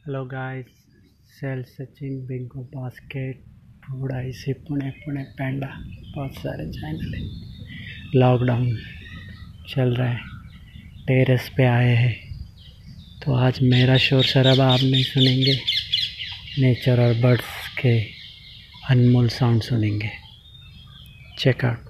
Hello guys sale Sachin Bingo basket थोड़ा इसी पुणे पुणे पेंडा बहुत सारे चैनल है। लॉकडाउन चल रहा है टेरेस पे आए हैं। तो आज मेरा शोर शराबा आप नहीं सुनेंगे नेचर और बर्ड्स के अनमोल साउंड सुनेंगे। चेकआउट